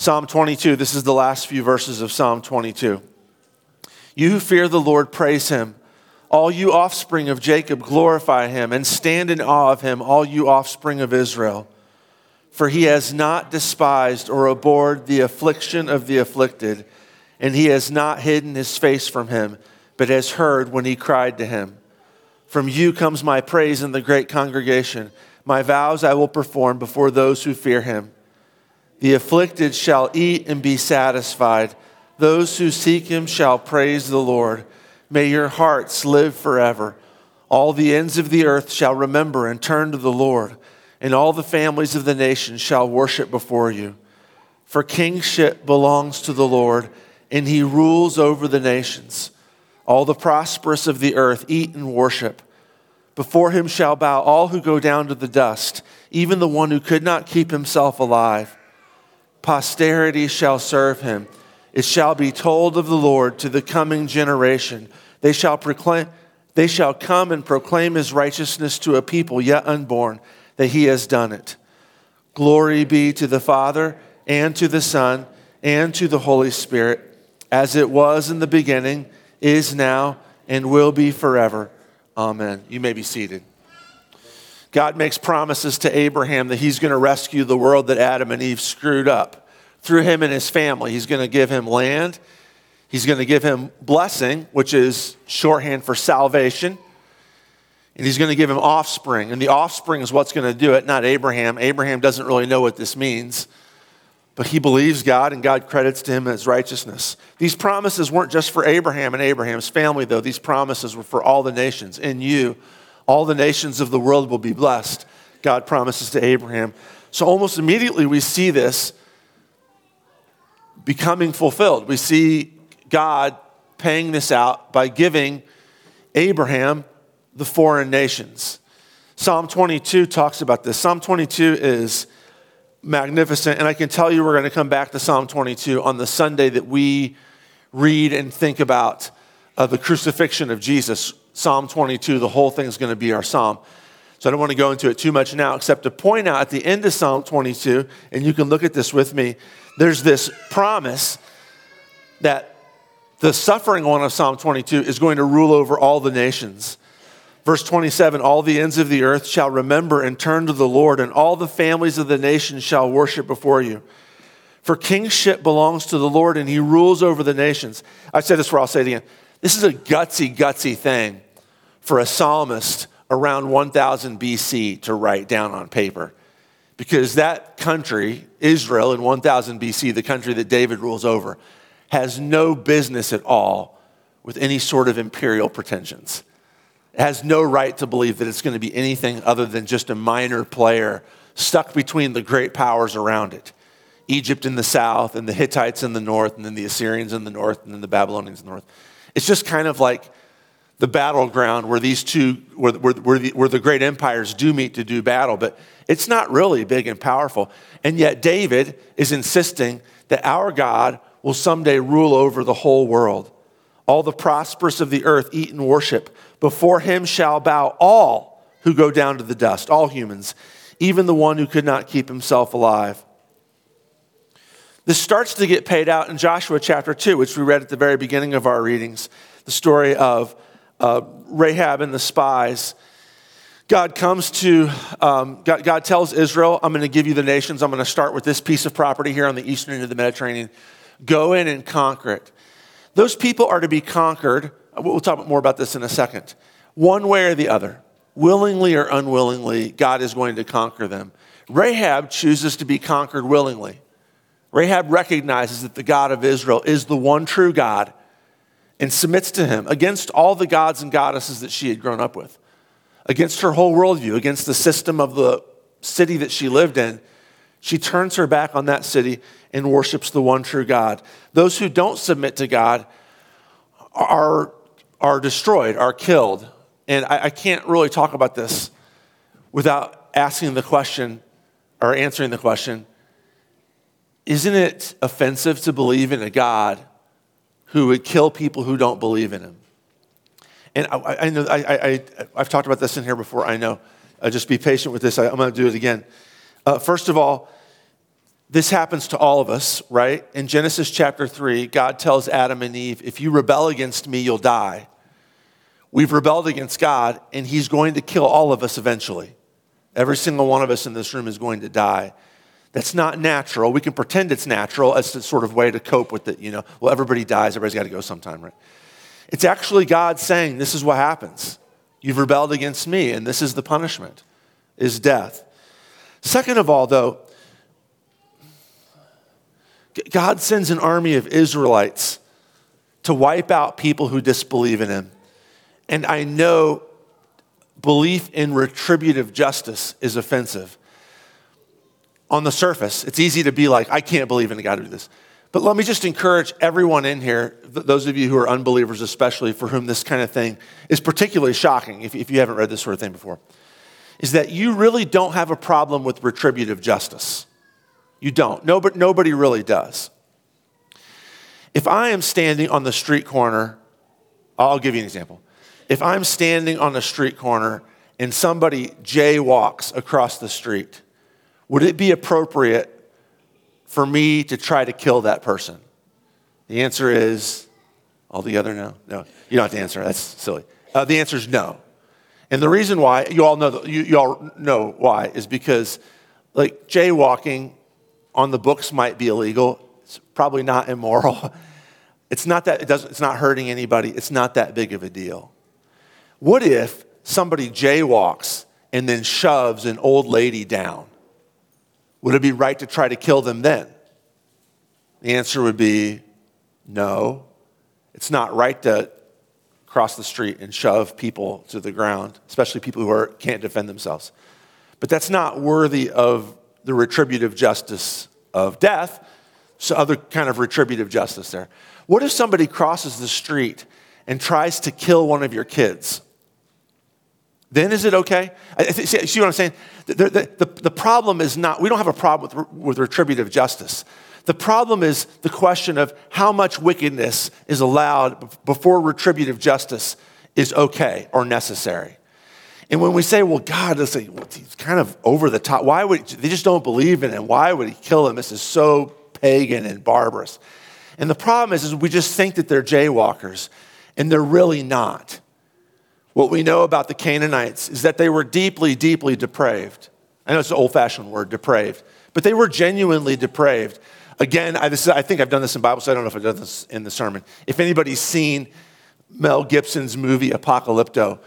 Psalm 22, this is the last few verses of Psalm 22. You who fear the Lord, praise him. All you offspring of Jacob, glorify him, and stand in awe of him, all you offspring of Israel. For he has not despised or abhorred the affliction of the afflicted, and he has not hidden his face from him, but has heard when he cried to him. From you comes my praise in the great congregation. My vows I will perform before those who fear him. The afflicted shall eat and be satisfied. Those who seek him shall praise the Lord. May your hearts live forever. All the ends of the earth shall remember and turn to the Lord, and all the families of the nations shall worship before you. For kingship belongs to the Lord, and he rules over the nations. All the prosperous of the earth eat and worship. Before him shall bow all who go down to the dust, even the one who could not keep himself alive. Posterity shall serve him. It shall be told of the Lord to the coming generation. They shall proclaim they shall come and proclaim his righteousness to a people yet unborn that he has done it. Glory be to the Father and to the Son and to the Holy Spirit, as it was in the beginning, is now, and will be forever. Amen. You may be seated. God makes promises to Abraham that he's going to rescue the world that Adam and Eve screwed up. Through him and his family, he's going to give him land. He's going to give him blessing, which is shorthand for salvation. And he's going to give him offspring. And the offspring is what's going to do it, not Abraham. Abraham doesn't really know what this means, but he believes God and God credits to him as righteousness. These promises weren't just for Abraham and Abraham's family, though. These promises were for all the nations. In you, all the nations of the world will be blessed, God promises to Abraham. So almost immediately we see this becoming fulfilled. We see God paying this out by giving Abraham the foreign nations. Psalm 22 talks about this. Psalm 22 is magnificent, and I can tell you we're going to come back to Psalm 22 on the Sunday that we read and think about uh, the crucifixion of Jesus, Psalm 22, the whole thing is going to be our psalm. So I don't want to go into it too much now, except to point out at the end of Psalm 22, and you can look at this with me, there's this promise that the suffering one of Psalm 22 is going to rule over all the nations. Verse 27 All the ends of the earth shall remember and turn to the Lord, and all the families of the nations shall worship before you. For kingship belongs to the Lord, and he rules over the nations. I said this before, I'll say it again. This is a gutsy, gutsy thing for a psalmist around 1000 BC to write down on paper. Because that country, Israel in 1000 BC, the country that David rules over, has no business at all with any sort of imperial pretensions. It has no right to believe that it's going to be anything other than just a minor player stuck between the great powers around it. Egypt in the south, and the Hittites in the north, and then the Assyrians in the north, and then the Babylonians in the north. It's just kind of like the battleground where these two, where, where, where, the, where the great empires do meet to do battle, but it's not really big and powerful. And yet, David is insisting that our God will someday rule over the whole world. All the prosperous of the earth eat and worship. Before him shall bow all who go down to the dust, all humans, even the one who could not keep himself alive. This starts to get paid out in Joshua chapter 2, which we read at the very beginning of our readings. The story of uh, Rahab and the spies. God comes to, um, God, God tells Israel, I'm going to give you the nations. I'm going to start with this piece of property here on the eastern end of the Mediterranean. Go in and conquer it. Those people are to be conquered. We'll talk more about this in a second. One way or the other, willingly or unwillingly, God is going to conquer them. Rahab chooses to be conquered willingly. Rahab recognizes that the God of Israel is the one true God and submits to him against all the gods and goddesses that she had grown up with, against her whole worldview, against the system of the city that she lived in. She turns her back on that city and worships the one true God. Those who don't submit to God are, are destroyed, are killed. And I, I can't really talk about this without asking the question or answering the question isn't it offensive to believe in a God who would kill people who don't believe in him? And I, I know I, I, have talked about this in here before, I know. Uh, just be patient with this. I, am going to do it again. Uh, first of all, this happens to all of us, right? In Genesis chapter 3, God tells Adam and Eve, if you rebel against me, you'll die. We've rebelled against God, and He's going to kill all of us eventually. Every single one of us in this room is going to die. That's not natural. We can pretend it's natural as a sort of way to cope with it. You know, well, everybody dies, everybody's got to go sometime, right? It's actually God saying, This is what happens. You've rebelled against me, and this is the punishment, is death. Second of all, though, God sends an army of Israelites to wipe out people who disbelieve in him. And I know belief in retributive justice is offensive. On the surface, it's easy to be like, I can't believe in God to do this. But let me just encourage everyone in here, those of you who are unbelievers especially, for whom this kind of thing is particularly shocking, if, if you haven't read this sort of thing before, is that you really don't have a problem with retributive justice. You don't. Nobody, nobody really does. If I am standing on the street corner, I'll give you an example. If I'm standing on the street corner and somebody jaywalks across the street, would it be appropriate for me to try to kill that person? The answer is all the other no. No, you don't have to answer. That's silly. Uh, the answer is no. And the reason why you all know you, you all know why is because like jaywalking on the books might be illegal. It's probably not immoral. It's not that it doesn't, it's not hurting anybody. It's not that big of a deal. What if somebody jaywalks and then shoves an old lady down? Would it be right to try to kill them then? The answer would be no. It's not right to cross the street and shove people to the ground, especially people who are, can't defend themselves. But that's not worthy of the retributive justice of death, so other kind of retributive justice there. What if somebody crosses the street and tries to kill one of your kids? Then is it okay? See, see what I'm saying? The, the, the, the, problem is not, we don't have a problem with, with retributive justice. The problem is the question of how much wickedness is allowed before retributive justice is okay or necessary. And when we say, well, God is he's kind of over the top, why would they just don't believe in him? Why would he kill him? This is so pagan and barbarous. And the problem is, is we just think that they're jaywalkers, and they're really not. What we know about the Canaanites is that they were deeply, deeply depraved. I know it's an old fashioned word, depraved, but they were genuinely depraved. Again, I, is, I, think I've done this in Bible, so I don't know if I've done this in the sermon. If anybody's seen Mel Gibson's movie Apocalypto,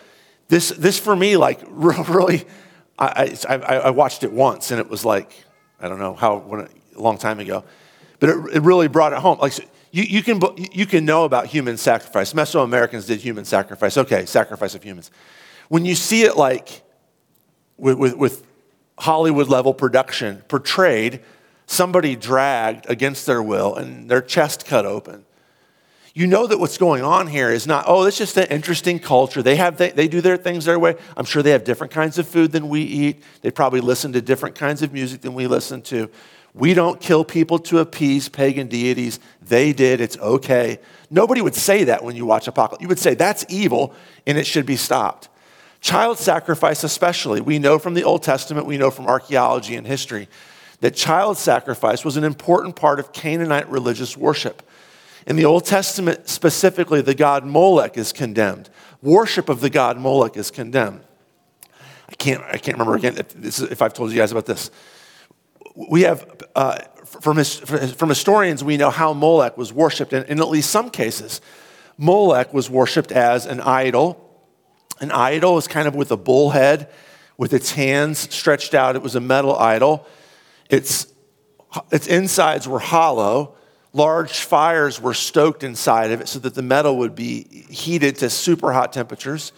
this, this for me, like, really, I, I, I watched it once and it was like, I don't know how, when, a long time ago, but it, it really brought it home. Like, you, you, can, you can know about human sacrifice. Mesoamericans did human sacrifice. Okay, sacrifice of humans. When you see it like with, with, with Hollywood level production portrayed, somebody dragged against their will and their chest cut open you know that what's going on here is not, oh, it's just an interesting culture. They, have, they, they do their things their way. I'm sure they have different kinds of food than we eat. They probably listen to different kinds of music than we listen to. We don't kill people to appease pagan deities. They did. It's okay. Nobody would say that when you watch Apocalypto. You would say that's evil and it should be stopped. Child sacrifice, especially, we know from the Old Testament, we know from archaeology and history that child sacrifice was an important part of Canaanite religious worship. In the Old Testament, specifically, the god Molech is condemned. Worship of the god Molech is condemned. I can't, I can't remember again if, if I've told you guys about this. We have, uh, from, his, from historians, we know how Molech was worshiped. And in at least some cases, Molech was worshiped as an idol. An idol is kind of with a bull head, with its hands stretched out. It was a metal idol. Its, its insides were hollow large fires were stoked inside of it so that the metal would be heated to super hot temperatures.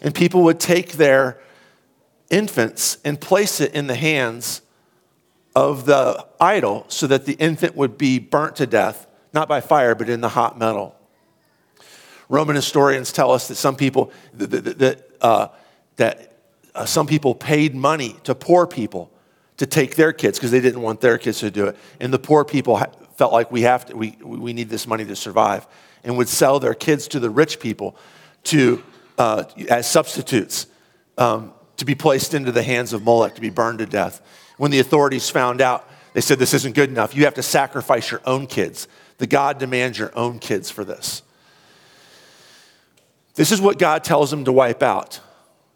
And people would take their infants and place it in the hands of the idol so that the infant would be burnt to death, not by fire, but in the hot metal. Roman historians tell us that some people, that, that, uh, that uh, some people paid money to poor people to take their kids because they didn't want their kids to do it. And the poor people felt like we have to, we, we need this money to survive, and would sell their kids to the rich people to, uh, as substitutes um, to be placed into the hands of Moloch, to be burned to death. When the authorities found out They said this isn't good enough. You have to sacrifice your own kids. The God demands your own kids for this. This is what God tells them to wipe out.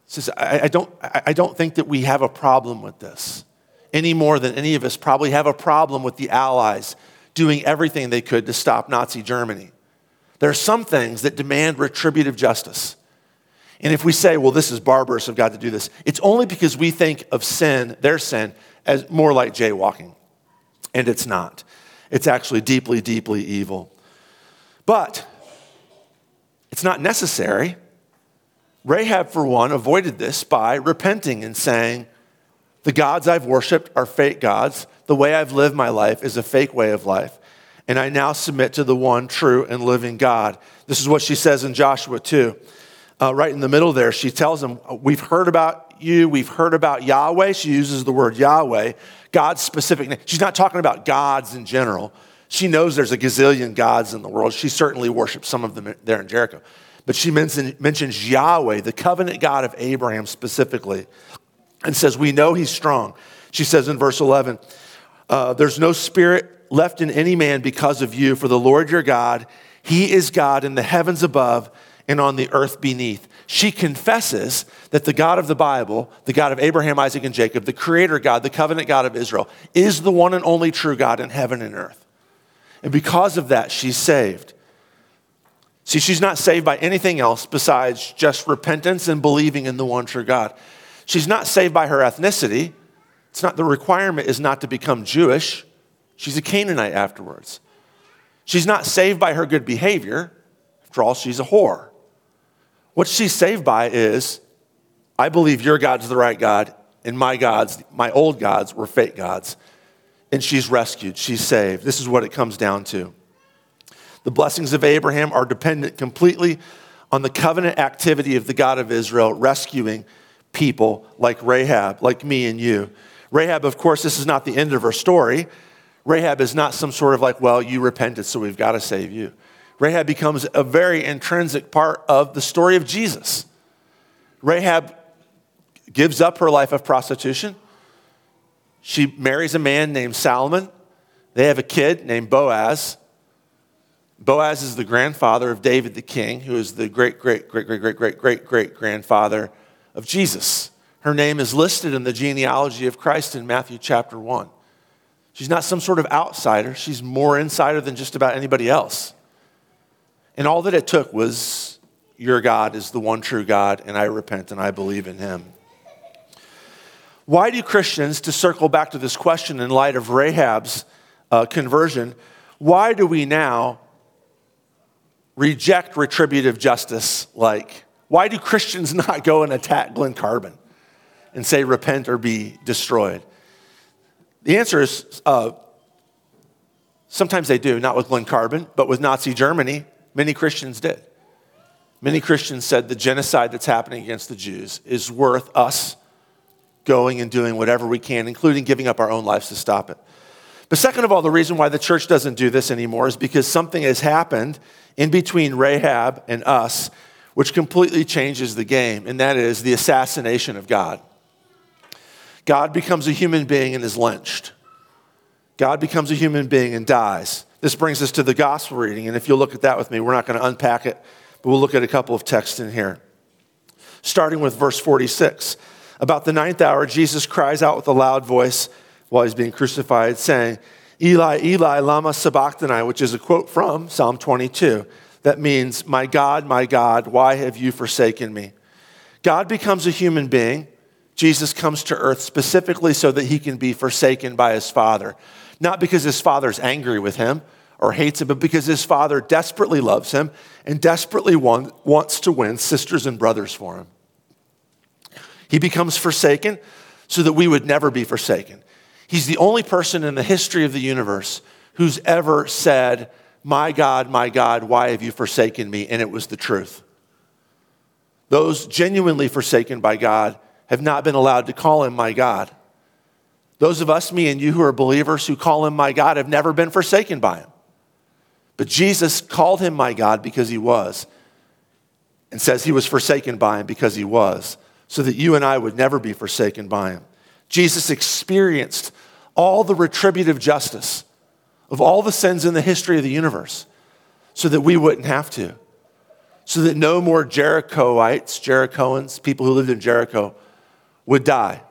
He says, I, I, don't, I don't think that we have a problem with this any more than any of us probably have a problem with the Allies doing everything they could to stop Nazi Germany. There are some things that demand retributive justice. And if we say, well, this is barbarous of God to do this, it's only because we think of sin, their sin, as more like jaywalking. And it's not. It's actually deeply, deeply evil. But it's not necessary. Rahab, for one, avoided this by repenting and saying, The gods I've worshiped are fake gods. The way I've lived my life is a fake way of life. And I now submit to the one true and living God. This is what she says in Joshua 2 uh, right in the middle there, she tells them, We've heard about you, we've heard about Yahweh. She uses the word Yahweh, God's specific name. She's not talking about gods in general. She knows there's a gazillion gods in the world. She certainly worships some of them there in Jericho. But she mentions Yahweh, the covenant God of Abraham specifically, and says, We know he's strong. She says in verse 11, uh, There's no spirit left in any man because of you, for the Lord your God, he is God in the heavens above and on the earth beneath. She confesses that the God of the Bible, the God of Abraham, Isaac, and Jacob, the creator God, the covenant God of Israel, is the one and only true God in heaven and earth. And because of that, she's saved. See, she's not saved by anything else besides just repentance and believing in the one true God. She's not saved by her ethnicity. It's not the requirement is not to become Jewish. She's a Canaanite afterwards. She's not saved by her good behavior. After all, she's a whore. What she's saved by is I believe your God's the right God, and my gods, my old gods, were fake gods. And she's rescued, she's saved. This is what it comes down to. The blessings of Abraham are dependent completely on the covenant activity of the God of Israel rescuing people like Rahab, like me and you. Rahab, of course, this is not the end of her story. Rahab is not some sort of like, well, you repented, so we've got to save you. Rahab becomes a very intrinsic part of the story of Jesus. Rahab gives up her life of prostitution. She marries a man named Salmon. They have a kid named Boaz. Boaz is the grandfather of David the king, who is the great, great, great, great, great, great, great, great grandfather of Jesus. Her name is listed in the genealogy of Christ in Matthew chapter 1. She's not some sort of outsider, she's more insider than just about anybody else. And all that it took was, Your God is the one true God, and I repent and I believe in him. Why do Christians, to circle back to this question in light of Rahab's uh, conversion, why do we now reject retributive justice like? Why do Christians not go and attack Glen Carbon and say, repent or be destroyed? The answer is uh, sometimes they do, not with Glen Carbon, but with Nazi Germany. Many Christians did. Many Christians said the genocide that's happening against the Jews is worth us going and doing whatever we can, including giving up our own lives to stop it. But second of all, the reason why the church doesn't do this anymore is because something has happened in between Rahab and us, which completely changes the game, and that is the assassination of God. God becomes a human being and is lynched. God becomes a human being and dies. This brings us to the gospel reading, and if you'll look at that with me, we're not going to unpack it, but we'll look at a couple of texts in here. Starting with verse 46. About the ninth hour, Jesus cries out with a loud voice while he's being crucified, saying, Eli, Eli, Lama Sabachthani, which is a quote from Psalm 22. That means, My God, my God, why have you forsaken me? God becomes a human being. Jesus comes to earth specifically so that he can be forsaken by his Father. Not because his Father's angry with him or hates him, but because his father desperately loves him and desperately want, wants to win sisters and brothers for him. He becomes forsaken so that we would never be forsaken. He's the only person in the history of the universe who's ever said, My God, my God, why have you forsaken me? And it was the truth. Those genuinely forsaken by God have not been allowed to call him my God. Those of us, me and you, who are believers who call him my God, have never been forsaken by him. But Jesus called him my God because he was, and says he was forsaken by him because he was, so that you and I would never be forsaken by him. Jesus experienced all the retributive justice of all the sins in the history of the universe so that we wouldn't have to. So that no more Jerichoites, Jerichoans, people who lived in Jericho, would die.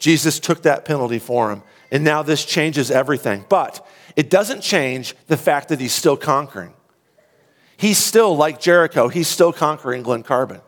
Jesus took that penalty for him. And now this changes everything. But it doesn't change the fact that he's still conquering. He's still like Jericho, he's still conquering Glen Carbon.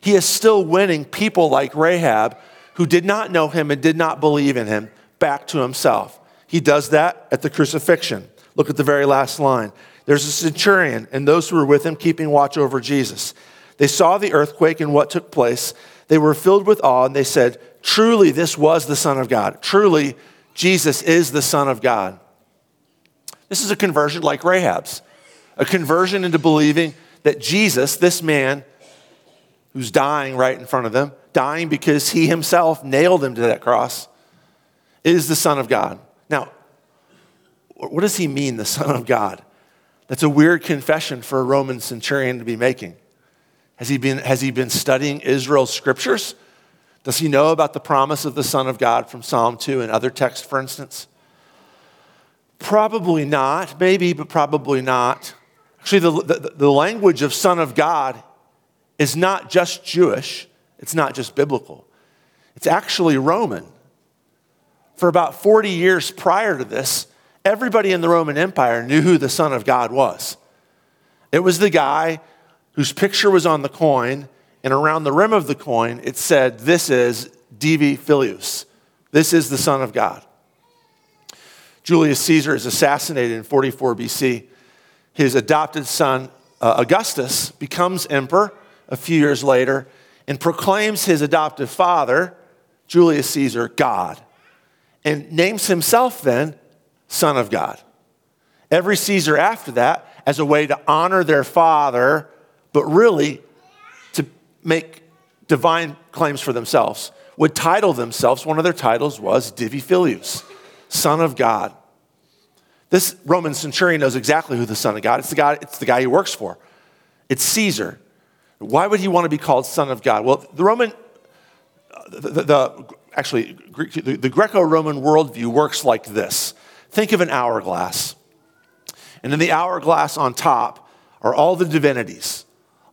He is still winning people like Rahab who did not know him and did not believe in him back to himself. He does that at the crucifixion. Look at the very last line. There's a centurion and those who were with him keeping watch over Jesus. They saw the earthquake and what took place. They were filled with awe and they said, Truly, this was the Son of God. Truly, Jesus is the Son of God. This is a conversion like Rahab's, a conversion into believing that Jesus, this man who's dying right in front of them, dying because he himself nailed him to that cross, is the Son of God. Now, what does he mean, the Son of God? That's a weird confession for a Roman centurion to be making. Has he been, has he been studying Israel's scriptures? Does he know about the promise of the Son of God from Psalm 2 and other texts, for instance? Probably not. Maybe, but probably not. Actually, the, the, the language of Son of God is not just Jewish, it's not just biblical, it's actually Roman. For about 40 years prior to this, everybody in the Roman Empire knew who the Son of God was. It was the guy whose picture was on the coin, and around the rim of the coin, it said, This is Divi Filius. This is the Son of God. Julius Caesar is assassinated in 44 BC. His adopted son, uh, Augustus, becomes emperor a few years later and proclaims his adoptive father, Julius Caesar, God, and names himself then Son of God. Every Caesar after that, as a way to honor their father, but really to make divine claims for themselves, would title themselves, one of their titles was Divi Filius, Son of God. This Roman centurion knows exactly who the Son of God. is. It's the guy, it's the guy he works for. It's Caesar. Why would he want to be called Son of God? Well, the Roman, the, the, the actually, the, the Greco-Roman worldview works like this. Think of an hourglass. And in the hourglass on top are all the divinities,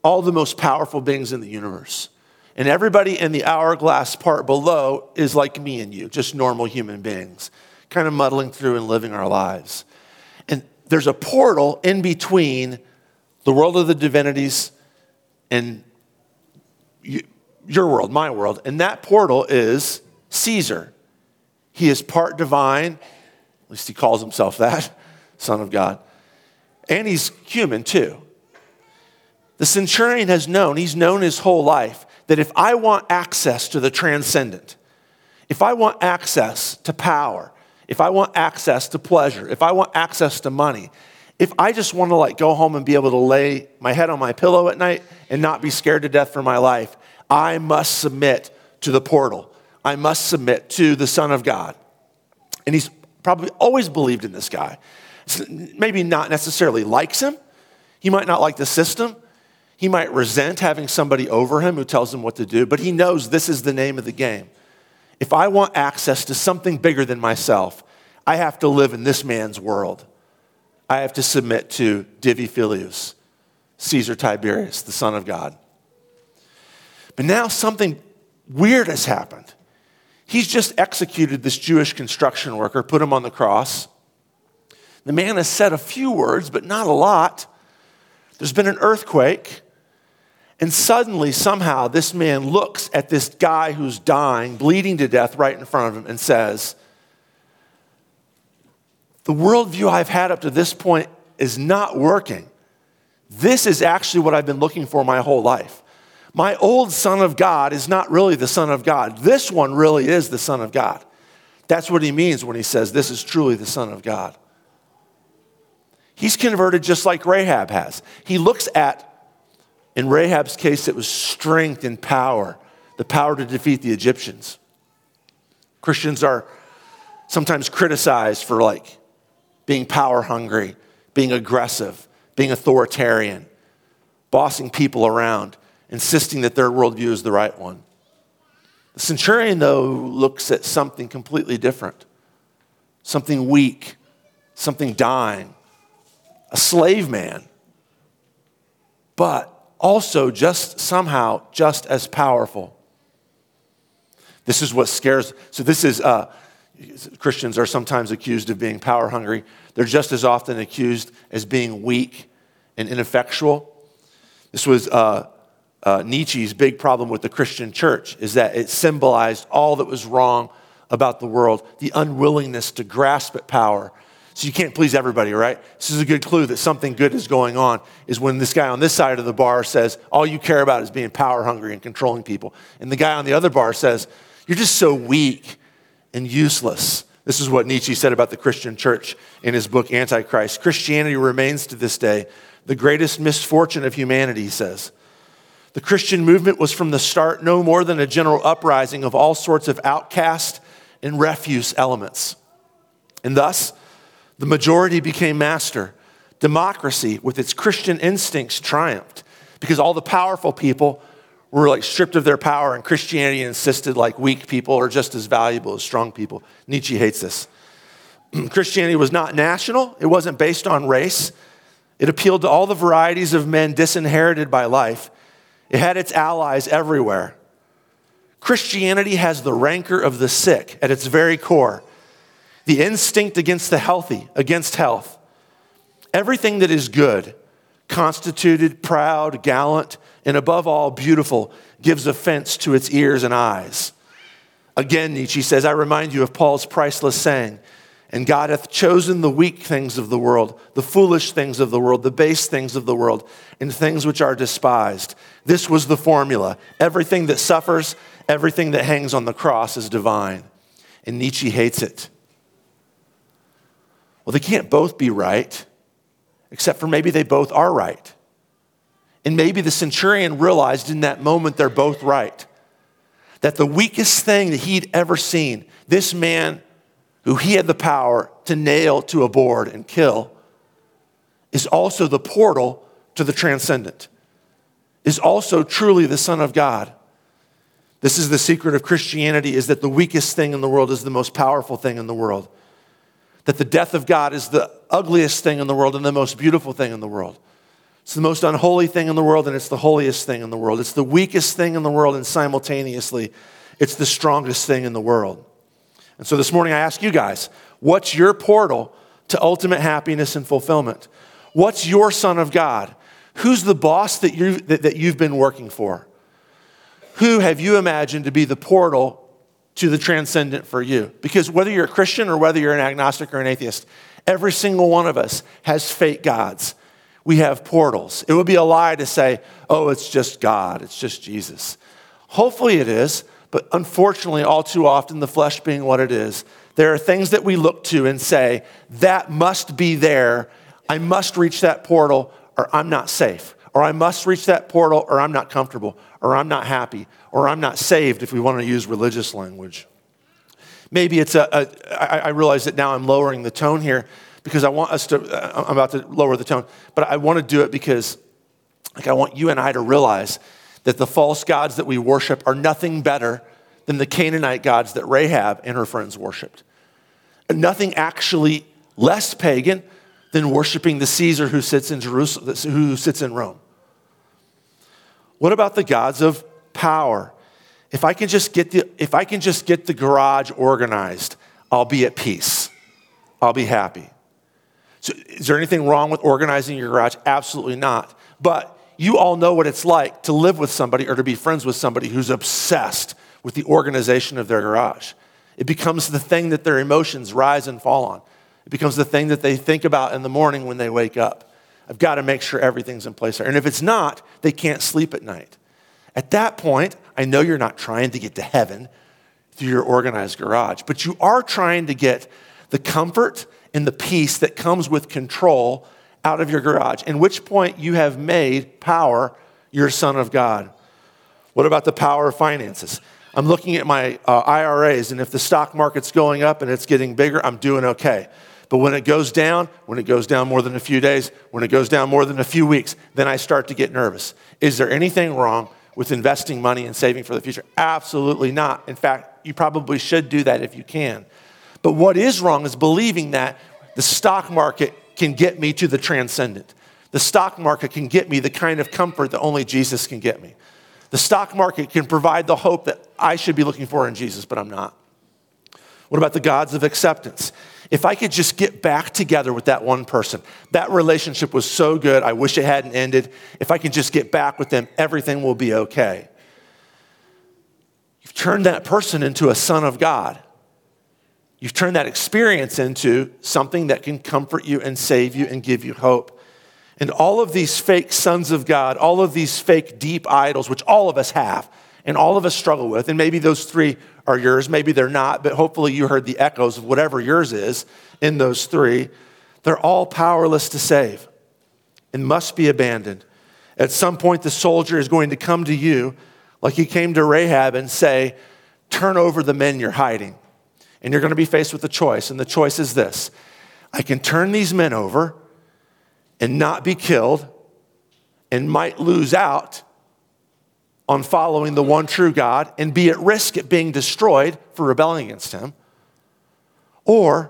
all the most powerful beings in the universe. And everybody in the hourglass part below is like me and you, just normal human beings, kind of muddling through and living our lives. And there's a portal in between the world of the divinities and your world, my world. And that portal is Caesar. He is part divine at least he calls himself that, Son of God. And he's human too. The centurion has known, he's known his whole life, that if I want access to the transcendent, if I want access to power, if I want access to pleasure, if I want access to money, if I just want to like go home and be able to lay my head on my pillow at night and not be scared to death for my life, I must submit to the portal. I must submit to the Son of God. And he's probably always believed in this guy. Maybe not necessarily likes him. He might not like the system. He might resent having somebody over him who tells him what to do, but he knows this is the name of the game. If I want access to something bigger than myself, I have to live in this man's world. I have to submit to Divi Filius, Caesar Tiberius, the Son of God. But now something weird has happened. He's just executed this Jewish construction worker, put him on the cross. The man has said a few words, but not a lot. There's been an earthquake. And suddenly, somehow, this man looks at this guy who's dying, bleeding to death right in front of him, and says, The worldview I've had up to this point is not working. This is actually what I've been looking for my whole life. My old Son of God is not really the Son of God. This one really is the Son of God. That's what he means when he says, This is truly the Son of God. He's converted just like Rahab has. He looks at, in Rahab's case, it was strength and power, the power to defeat the Egyptians. Christians are sometimes criticized for like being power hungry, being aggressive, being authoritarian, bossing people around insisting that their worldview is the right one. The centurion, though, looks at something completely different. something weak, something dying, a slave man, but also just somehow just as powerful. This is what scares. So, this is uh, Christians are sometimes accused of being power hungry. They're just as often accused as being weak and ineffectual. This was uh, uh, Nietzsche's big problem with the Christian church, is that it symbolized all that was wrong about the world, the unwillingness to grasp at power. So you can't please everybody, right? This is a good clue that something good is going on, is when this guy on this side of the bar says, all you care about is being power hungry and controlling people. And the guy on the other bar says, you're just so weak and useless. This is what Nietzsche said about the Christian church in his book Antichrist. Christianity remains to this day the greatest misfortune of humanity, he says. The Christian movement was from the start no more than a general uprising of all sorts of outcast and refuse elements. And thus, the majority became master. Democracy, with its Christian instincts, triumphed because all the powerful people were like stripped of their power, and Christianity insisted like weak people are just as valuable as strong people. Nietzsche hates this. Christianity was not national, it wasn't based on race. It appealed to all the varieties of men disinherited by life. It had its allies everywhere. Christianity has the rancor of the sick at its very core, the instinct against the healthy, against health. Everything that is good, constituted, proud, gallant, and above all, beautiful, gives offense to its ears and eyes. Again, Nietzsche says, I remind you of Paul's priceless saying, and God hath chosen the weak things of the world, the foolish things of the world, the base things of the world, and things which are despised. This was the formula. Everything that suffers, everything that hangs on the cross is divine. And Nietzsche hates it. Well, they can't both be right, except for maybe they both are right. And maybe the centurion realized in that moment they're both right. That the weakest thing that he'd ever seen, this man who he had the power to nail to a board and kill, is also the portal to the transcendent, is also truly the Son of God. This is the secret of Christianity is that the weakest thing in the world is the most powerful thing in the world. That the death of God is the ugliest thing in the world and the most beautiful thing in the world. It's the most unholy thing in the world and it's the holiest thing in the world. It's the weakest thing in the world and simultaneously it's the strongest thing in the world. And so this morning I ask you guys, what's your portal to ultimate happiness and fulfillment? What's your son of God? Who's the boss that, you, that, that you've been working for? Who have you imagined to be the portal to the transcendent for you? Because whether you're a Christian or whether you're an agnostic or an atheist, every single one of us has fake gods. We have portals. It would be a lie to say, oh, it's just God, it's just Jesus. Hopefully it is, but unfortunately, all too often, the flesh being what it is, there are things that we look to and say, that must be there. I must reach that portal or I'm not safe. Or I must reach that portal or I'm not comfortable. Or I'm not happy. Or I'm not saved if we want to use religious language. Maybe it's a. a I, I realize that now I'm lowering the tone here because I want us to, uh, I'm about to lower the tone, but I want to do it because like I want you and I to realize that the false gods that we worship are nothing better than the Canaanite gods that Rahab and her friends worshiped. And nothing actually less pagan than worshiping the Caesar who sits in Jerusalem, who sits in Rome. What about the gods of power? If I can just get the, if I can just get the garage organized, I'll be at peace. I'll be happy. So is there anything wrong with organizing your garage? Absolutely not. But you all know what it's like to live with somebody or to be friends with somebody who's obsessed with the organization of their garage. It becomes the thing that their emotions rise and fall on. It becomes the thing that they think about in the morning when they wake up. I've got to make sure everything's in place there. And if it's not, they can't sleep at night. At that point, I know you're not trying to get to heaven through your organized garage, but you are trying to get the comfort and the peace that comes with control out of your garage, in which point you have made power your son of God. What about the power of finances? I'm looking at my uh, IRAs, and if the stock market's going up and it's getting bigger, I'm doing okay. But when it goes down, when it goes down more than a few days, when it goes down more than a few weeks, then I start to get nervous. Is there anything wrong with investing money and saving for the future? Absolutely not. In fact, you probably should do that if you can. But what is wrong is believing that the stock market can get me to the transcendent. The stock market can get me the kind of comfort that only Jesus can get me. The stock market can provide the hope that I should be looking for in Jesus, but I'm not. What about the gods of acceptance? If I could just get back together with that one person, that relationship was so good, I wish it hadn't ended. If I can just get back with them, everything will be okay. You've turned that person into a son of God. You've turned that experience into something that can comfort you and save you and give you hope. And all of these fake sons of God, all of these fake deep idols, which all of us have and all of us struggle with, and maybe those three are yours, maybe they're not, but hopefully you heard the echoes of whatever yours is in those three, they're all powerless to save and must be abandoned. At some point, the soldier is going to come to you, like he came to Rahab, and say, Turn over the men you're hiding. And you're going to be faced with a choice. And the choice is this I can turn these men over and not be killed and might lose out on following the one true God and be at risk at being destroyed for rebelling against him. Or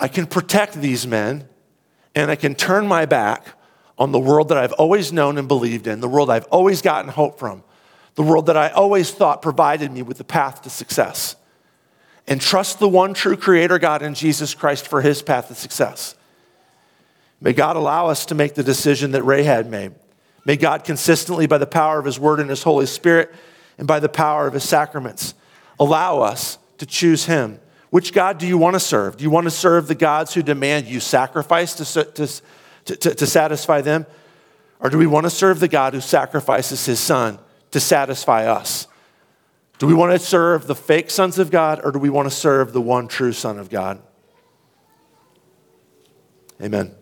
I can protect these men and I can turn my back on the world that I've always known and believed in, the world I've always gotten hope from, the world that I always thought provided me with the path to success, and trust the one true Creator God in Jesus Christ for his path to success. May God allow us to make the decision that Rahab made. May God consistently, by the power of His Word and His Holy Spirit, and by the power of His sacraments, allow us to choose Him. Which God do you want to serve? Do you want to serve the gods who demand you sacrifice to, to, to, to satisfy them? Or do we want to serve the God who sacrifices His Son to satisfy us? Do we want to serve the fake sons of God, or do we want to serve the one true Son of God? Amen.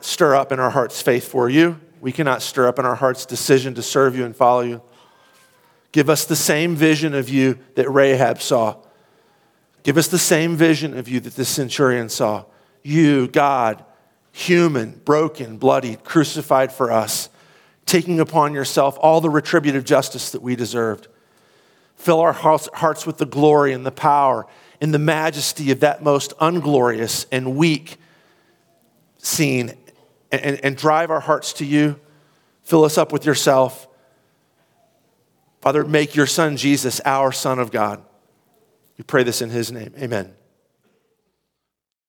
Stir up in our hearts faith for you. We cannot stir up in our hearts decision to serve you and follow you. Give us the same vision of you that Rahab saw. Give us the same vision of you that the centurion saw. You, God, human, broken, bloodied, crucified for us, taking upon yourself all the retributive justice that we deserved. Fill our hearts with the glory and the power and the majesty of that most unglorious and weak scene and, and drive our hearts to you. Fill us up with yourself. Father, make your son Jesus our Son of God. We pray this in his name. Amen.